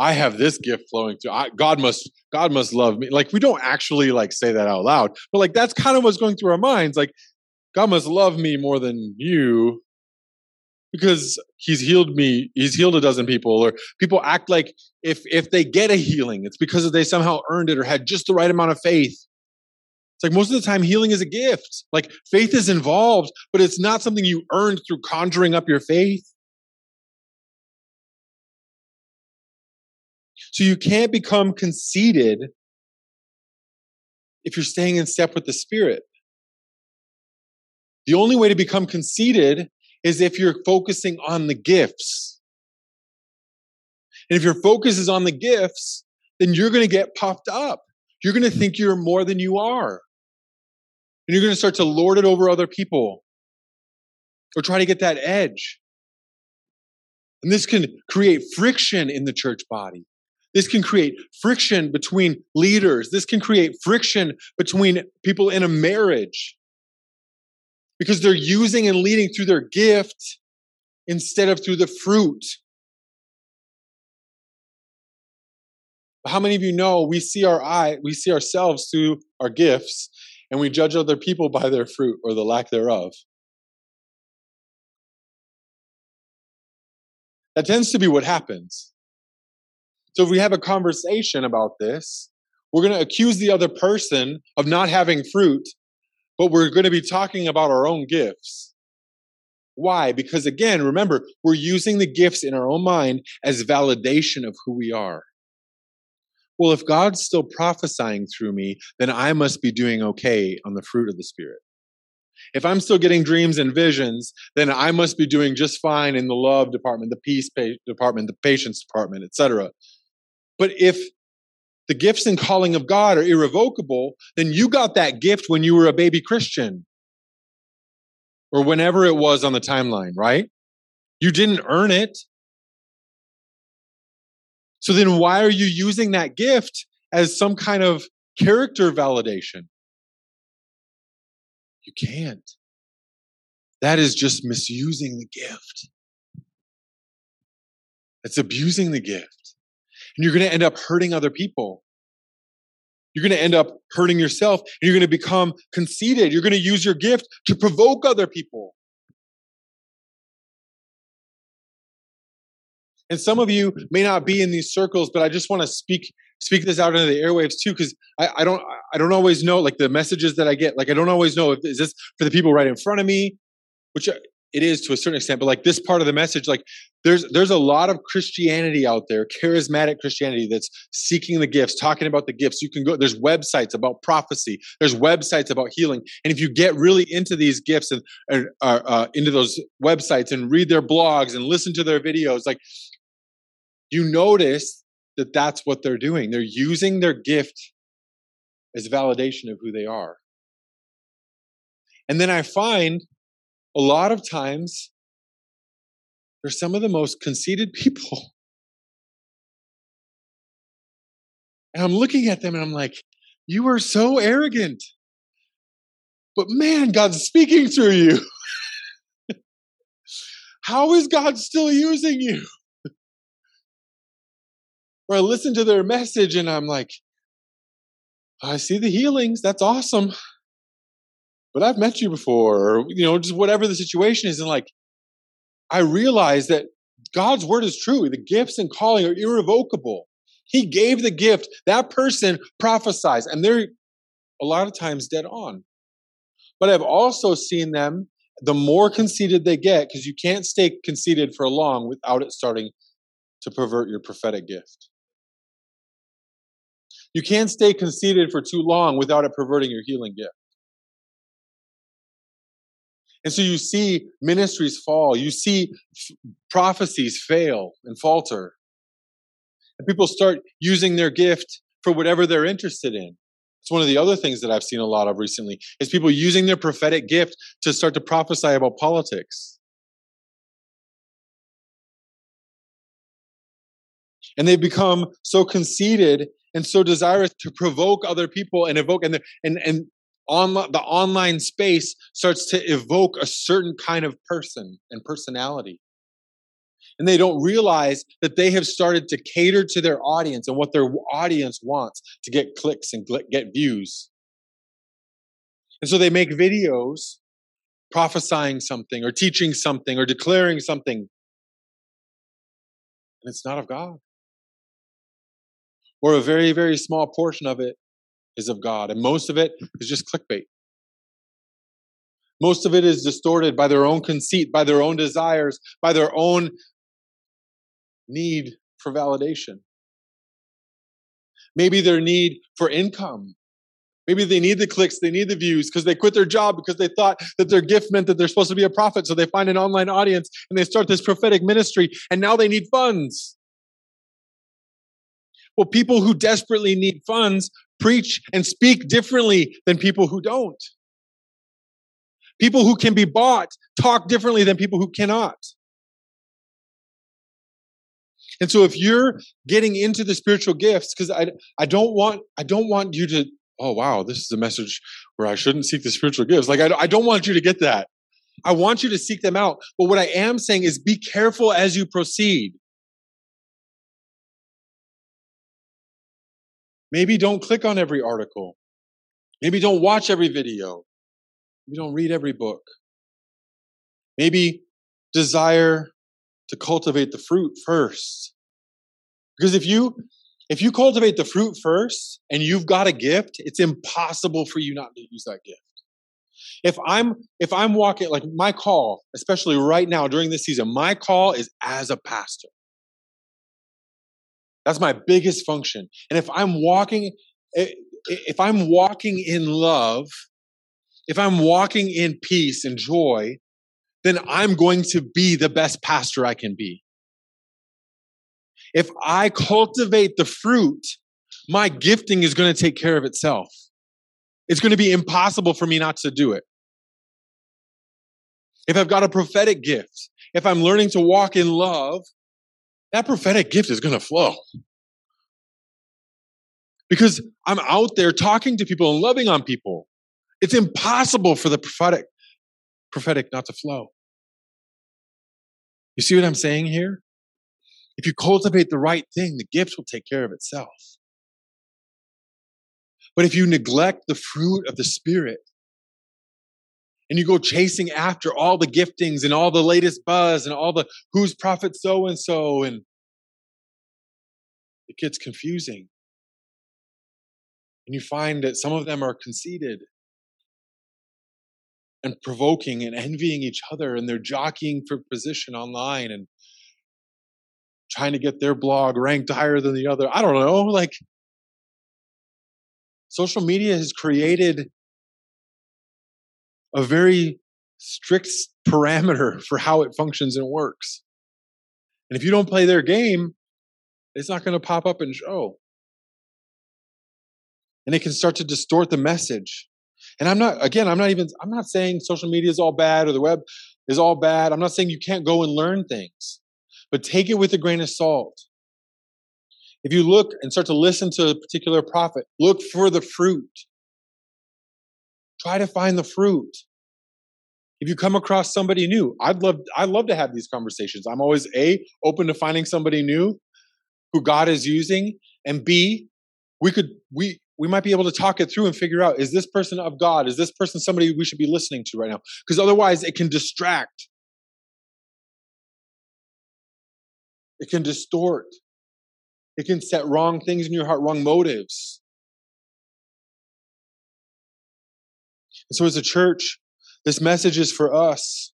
I have this gift flowing through. I, God must, God must love me. Like we don't actually like say that out loud, but like that's kind of what's going through our minds. Like God must love me more than you because he's healed me. He's healed a dozen people or people act like if, if they get a healing, it's because they somehow earned it or had just the right amount of faith. It's like most of the time healing is a gift. Like faith is involved, but it's not something you earned through conjuring up your faith. So you can't become conceited if you're staying in step with the Spirit. The only way to become conceited is if you're focusing on the gifts. And if your focus is on the gifts, then you're going to get puffed up. You're going to think you're more than you are. And you're going to start to lord it over other people or try to get that edge. And this can create friction in the church body. This can create friction between leaders. This can create friction between people in a marriage because they're using and leading through their gift instead of through the fruit. How many of you know we see our eye, we see ourselves through our gifts, and we judge other people by their fruit or the lack thereof? That tends to be what happens. So if we have a conversation about this, we're going to accuse the other person of not having fruit, but we're going to be talking about our own gifts. Why? Because again, remember, we're using the gifts in our own mind as validation of who we are. Well, if God's still prophesying through me, then I must be doing okay on the fruit of the Spirit. If I'm still getting dreams and visions, then I must be doing just fine in the love department, the peace department, the patience department, etc. But if the gifts and calling of God are irrevocable, then you got that gift when you were a baby Christian or whenever it was on the timeline, right? You didn't earn it. So then why are you using that gift as some kind of character validation? You can't. That is just misusing the gift. It's abusing the gift. And you're going to end up hurting other people. You're going to end up hurting yourself and you're going to become conceited. You're going to use your gift to provoke other people. And some of you may not be in these circles, but I just want to speak speak this out into the airwaves too, because I, I don't I don't always know like the messages that I get. Like I don't always know if is this for the people right in front of me, which it is to a certain extent, but like this part of the message, like there's there's a lot of Christianity out there, charismatic Christianity that's seeking the gifts, talking about the gifts. You can go, there's websites about prophecy, there's websites about healing. And if you get really into these gifts and, and uh, uh, into those websites and read their blogs and listen to their videos, like you notice that that's what they're doing. They're using their gift as validation of who they are. And then I find a lot of times they're some of the most conceited people. And I'm looking at them and I'm like, you are so arrogant. But man, God's speaking through you. How is God still using you? or I listen to their message and I'm like, I see the healings. That's awesome but I've met you before, or, you know, just whatever the situation is. And like, I realize that God's word is true. The gifts and calling are irrevocable. He gave the gift. That person prophesies, and they're a lot of times dead on. But I've also seen them, the more conceited they get, because you can't stay conceited for long without it starting to pervert your prophetic gift. You can't stay conceited for too long without it perverting your healing gift. And so you see ministries fall, you see f- prophecies fail and falter. And people start using their gift for whatever they're interested in. It's one of the other things that I've seen a lot of recently is people using their prophetic gift to start to prophesy about politics. And they've become so conceited and so desirous to provoke other people and evoke and and and on the online space starts to evoke a certain kind of person and personality. And they don't realize that they have started to cater to their audience and what their audience wants to get clicks and get views. And so they make videos prophesying something or teaching something or declaring something. And it's not of God. Or a very, very small portion of it is of God. And most of it is just clickbait. Most of it is distorted by their own conceit, by their own desires, by their own need for validation. Maybe their need for income. Maybe they need the clicks, they need the views because they quit their job because they thought that their gift meant that they're supposed to be a prophet. So they find an online audience and they start this prophetic ministry and now they need funds. Well, people who desperately need funds preach and speak differently than people who don't. People who can be bought talk differently than people who cannot. And so if you're getting into the spiritual gifts, because I, I don't want I don't want you to, oh wow, this is a message where I shouldn't seek the spiritual gifts. Like I, I don't want you to get that. I want you to seek them out. But what I am saying is be careful as you proceed. Maybe don't click on every article. Maybe don't watch every video. Maybe don't read every book. Maybe desire to cultivate the fruit first. Because if you if you cultivate the fruit first and you've got a gift, it's impossible for you not to use that gift. If I'm if I'm walking like my call, especially right now during this season, my call is as a pastor. That's my biggest function. And if I'm walking eh, eh, if I'm walking in love, if I'm walking in peace and joy, then I'm going to be the best pastor I can be. If I cultivate the fruit, my gifting is going to take care of itself. It's going to be impossible for me not to do it. If I've got a prophetic gift, if I'm learning to walk in love, that prophetic gift is going to flow. Because I'm out there talking to people and loving on people. It's impossible for the prophetic prophetic not to flow. You see what I'm saying here? If you cultivate the right thing, the gift will take care of itself. But if you neglect the fruit of the Spirit and you go chasing after all the giftings and all the latest buzz and all the who's prophet so and so, and it gets confusing. And you find that some of them are conceited and provoking and envying each other, and they're jockeying for position online and trying to get their blog ranked higher than the other. I don't know. Like, social media has created a very strict parameter for how it functions and works. And if you don't play their game, it's not going to pop up and show. Oh. And it can start to distort the message. And I'm not, again, I'm not even, I'm not saying social media is all bad or the web is all bad. I'm not saying you can't go and learn things but take it with a grain of salt. If you look and start to listen to a particular prophet, look for the fruit. Try to find the fruit. If you come across somebody new, I'd love I'd love to have these conversations. I'm always A, open to finding somebody new who God is using, and B, we could we we might be able to talk it through and figure out is this person of God? Is this person somebody we should be listening to right now? Because otherwise it can distract It can distort. It can set wrong things in your heart, wrong motives. And so, as a church, this message is for us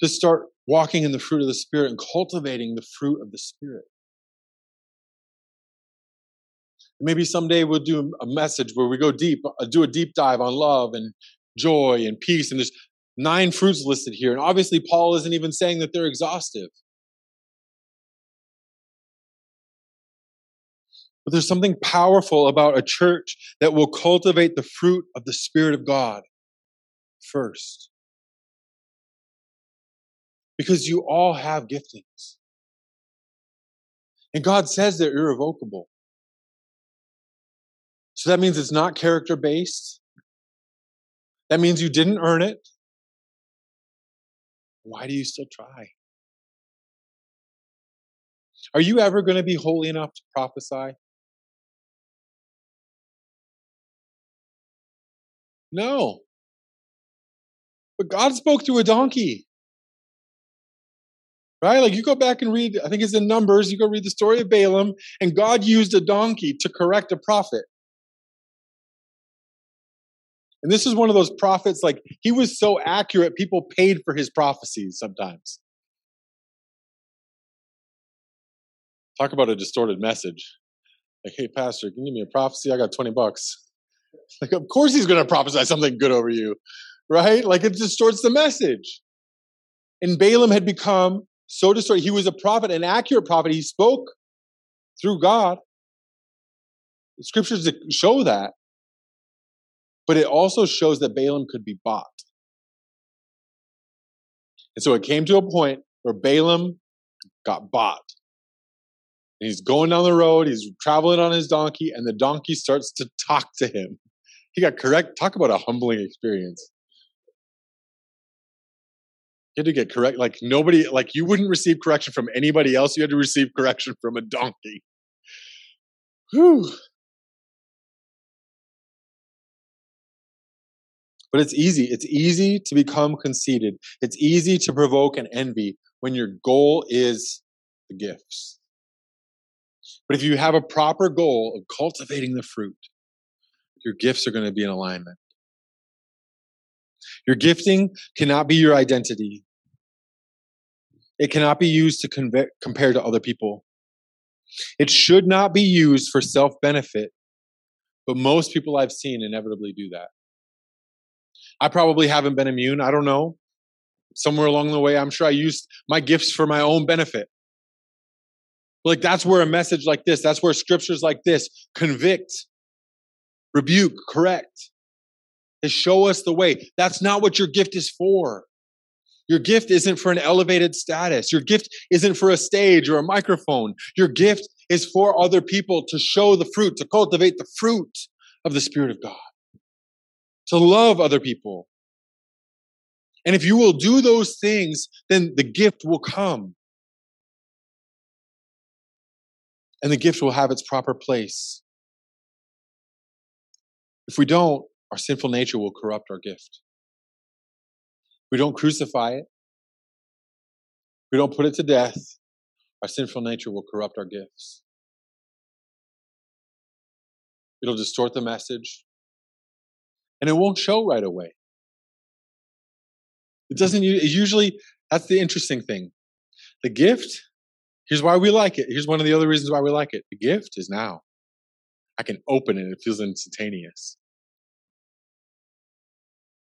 to start walking in the fruit of the Spirit and cultivating the fruit of the Spirit. Maybe someday we'll do a message where we go deep, uh, do a deep dive on love and joy and peace. And there's nine fruits listed here. And obviously, Paul isn't even saying that they're exhaustive. But there's something powerful about a church that will cultivate the fruit of the Spirit of God first. Because you all have giftings. And God says they're irrevocable. So that means it's not character based. That means you didn't earn it. Why do you still try? Are you ever going to be holy enough to prophesy? No. But God spoke through a donkey. Right? Like you go back and read, I think it's in Numbers, you go read the story of Balaam, and God used a donkey to correct a prophet. And this is one of those prophets, like, he was so accurate, people paid for his prophecies sometimes. Talk about a distorted message. Like, hey, Pastor, can you give me a prophecy? I got 20 bucks. Like, of course he's going to prophesy something good over you, right? Like, it distorts the message. And Balaam had become so distorted. He was a prophet, an accurate prophet. He spoke through God. The scriptures show that. But it also shows that Balaam could be bought. And so it came to a point where Balaam got bought. And he's going down the road, he's traveling on his donkey, and the donkey starts to talk to him. He got correct. Talk about a humbling experience. You had to get correct. Like nobody, like you wouldn't receive correction from anybody else. You had to receive correction from a donkey. Whew. But it's easy. It's easy to become conceited. It's easy to provoke an envy when your goal is the gifts. But if you have a proper goal of cultivating the fruit, your gifts are going to be in alignment. Your gifting cannot be your identity. It cannot be used to compare to other people. It should not be used for self benefit, but most people I've seen inevitably do that. I probably haven't been immune. I don't know. Somewhere along the way, I'm sure I used my gifts for my own benefit. Like that's where a message like this, that's where scriptures like this convict, rebuke, correct, to show us the way. That's not what your gift is for. Your gift isn't for an elevated status. Your gift isn't for a stage or a microphone. Your gift is for other people to show the fruit, to cultivate the fruit of the Spirit of God, to love other people. And if you will do those things, then the gift will come. And the gift will have its proper place. If we don't, our sinful nature will corrupt our gift. We don't crucify it. We don't put it to death. Our sinful nature will corrupt our gifts. It'll distort the message. And it won't show right away. It doesn't it usually, that's the interesting thing. The gift Here's why we like it. Here's one of the other reasons why we like it. The gift is now. I can open it, it feels instantaneous.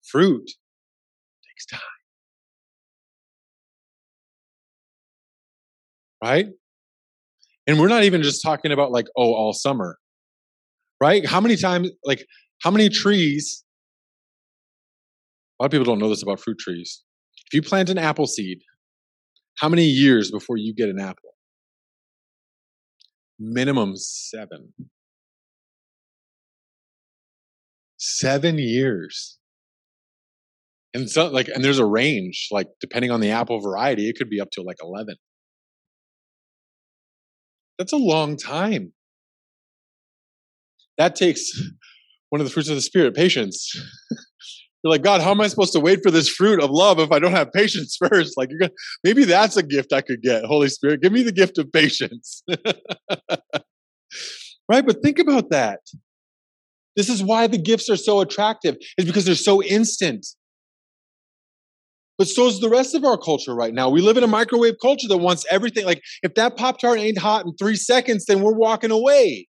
Fruit takes time. Right? And we're not even just talking about like, oh, all summer. Right? How many times, like, how many trees? A lot of people don't know this about fruit trees. If you plant an apple seed, how many years before you get an apple? Minimum seven. Seven years. And so like and there's a range, like depending on the apple variety, it could be up to like 11. That's a long time. That takes one of the fruits of the spirit, patience. You're like, God, how am I supposed to wait for this fruit of love if I don't have patience first? Like, you're gonna, maybe that's a gift I could get. Holy Spirit, give me the gift of patience. right? But think about that. This is why the gifts are so attractive, is because they're so instant. But so is the rest of our culture right now. We live in a microwave culture that wants everything. Like, if that Pop Tart ain't hot in three seconds, then we're walking away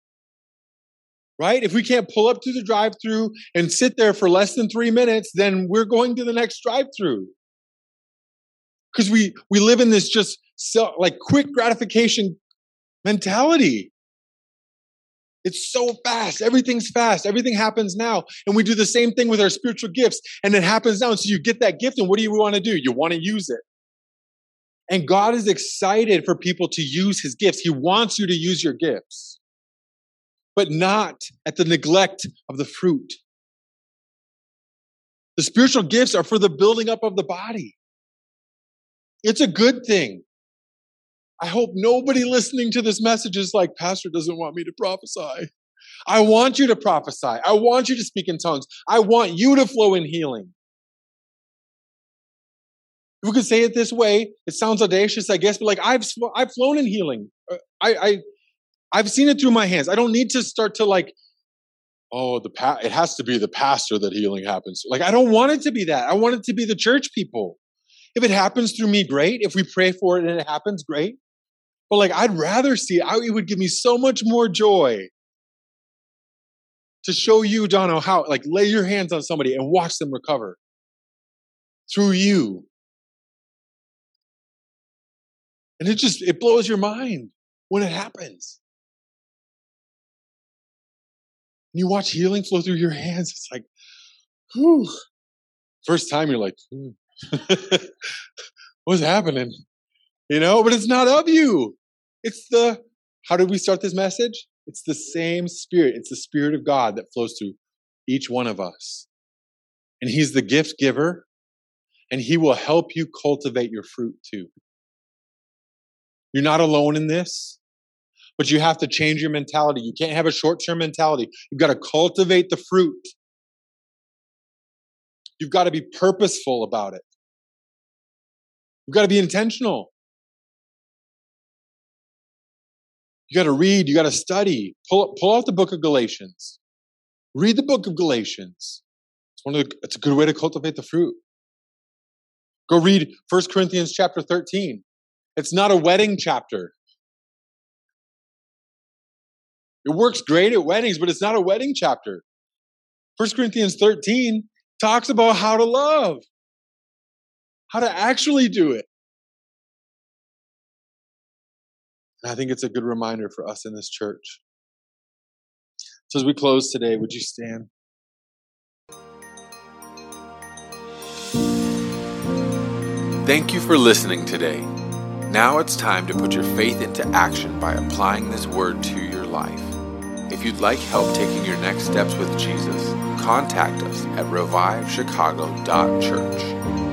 right? If we can't pull up to the drive through and sit there for less than three minutes, then we're going to the next drive through. Because we, we live in this just so, like quick gratification mentality. It's so fast. Everything's fast. Everything happens now. And we do the same thing with our spiritual gifts. And it happens now. And so you get that gift, and what do you want to do? You want to use it. And God is excited for people to use his gifts. He wants you to use your gifts but not at the neglect of the fruit. The spiritual gifts are for the building up of the body. It's a good thing. I hope nobody listening to this message is like, Pastor doesn't want me to prophesy. I want you to prophesy. I want you to speak in tongues. I want you to flow in healing. If we could say it this way, it sounds audacious, I guess, but like I've I've flown in healing. Uh, I, I I've seen it through my hands. I don't need to start to like, oh, the pa- it has to be the pastor that healing happens. Like, I don't want it to be that. I want it to be the church people. If it happens through me, great. If we pray for it and it happens, great. But like, I'd rather see. I, it would give me so much more joy to show you, Dono, how like lay your hands on somebody and watch them recover through you. And it just it blows your mind when it happens you watch healing flow through your hands, it's like, whew. First time you're like, hmm. what's happening? You know, but it's not of you. It's the, how did we start this message? It's the same spirit. It's the spirit of God that flows through each one of us. And he's the gift giver and he will help you cultivate your fruit too. You're not alone in this. But you have to change your mentality. You can't have a short term mentality. You've got to cultivate the fruit. You've got to be purposeful about it. You've got to be intentional. You got to read, you got to study. Pull, pull out the book of Galatians. Read the book of Galatians. It's one of the, it's a good way to cultivate the fruit. Go read 1 Corinthians chapter 13. It's not a wedding chapter. It works great at weddings, but it's not a wedding chapter. 1 Corinthians 13 talks about how to love, how to actually do it. And I think it's a good reminder for us in this church. So as we close today, would you stand? Thank you for listening today. Now it's time to put your faith into action by applying this word to your life. If you'd like help taking your next steps with Jesus, contact us at revivechicago.church.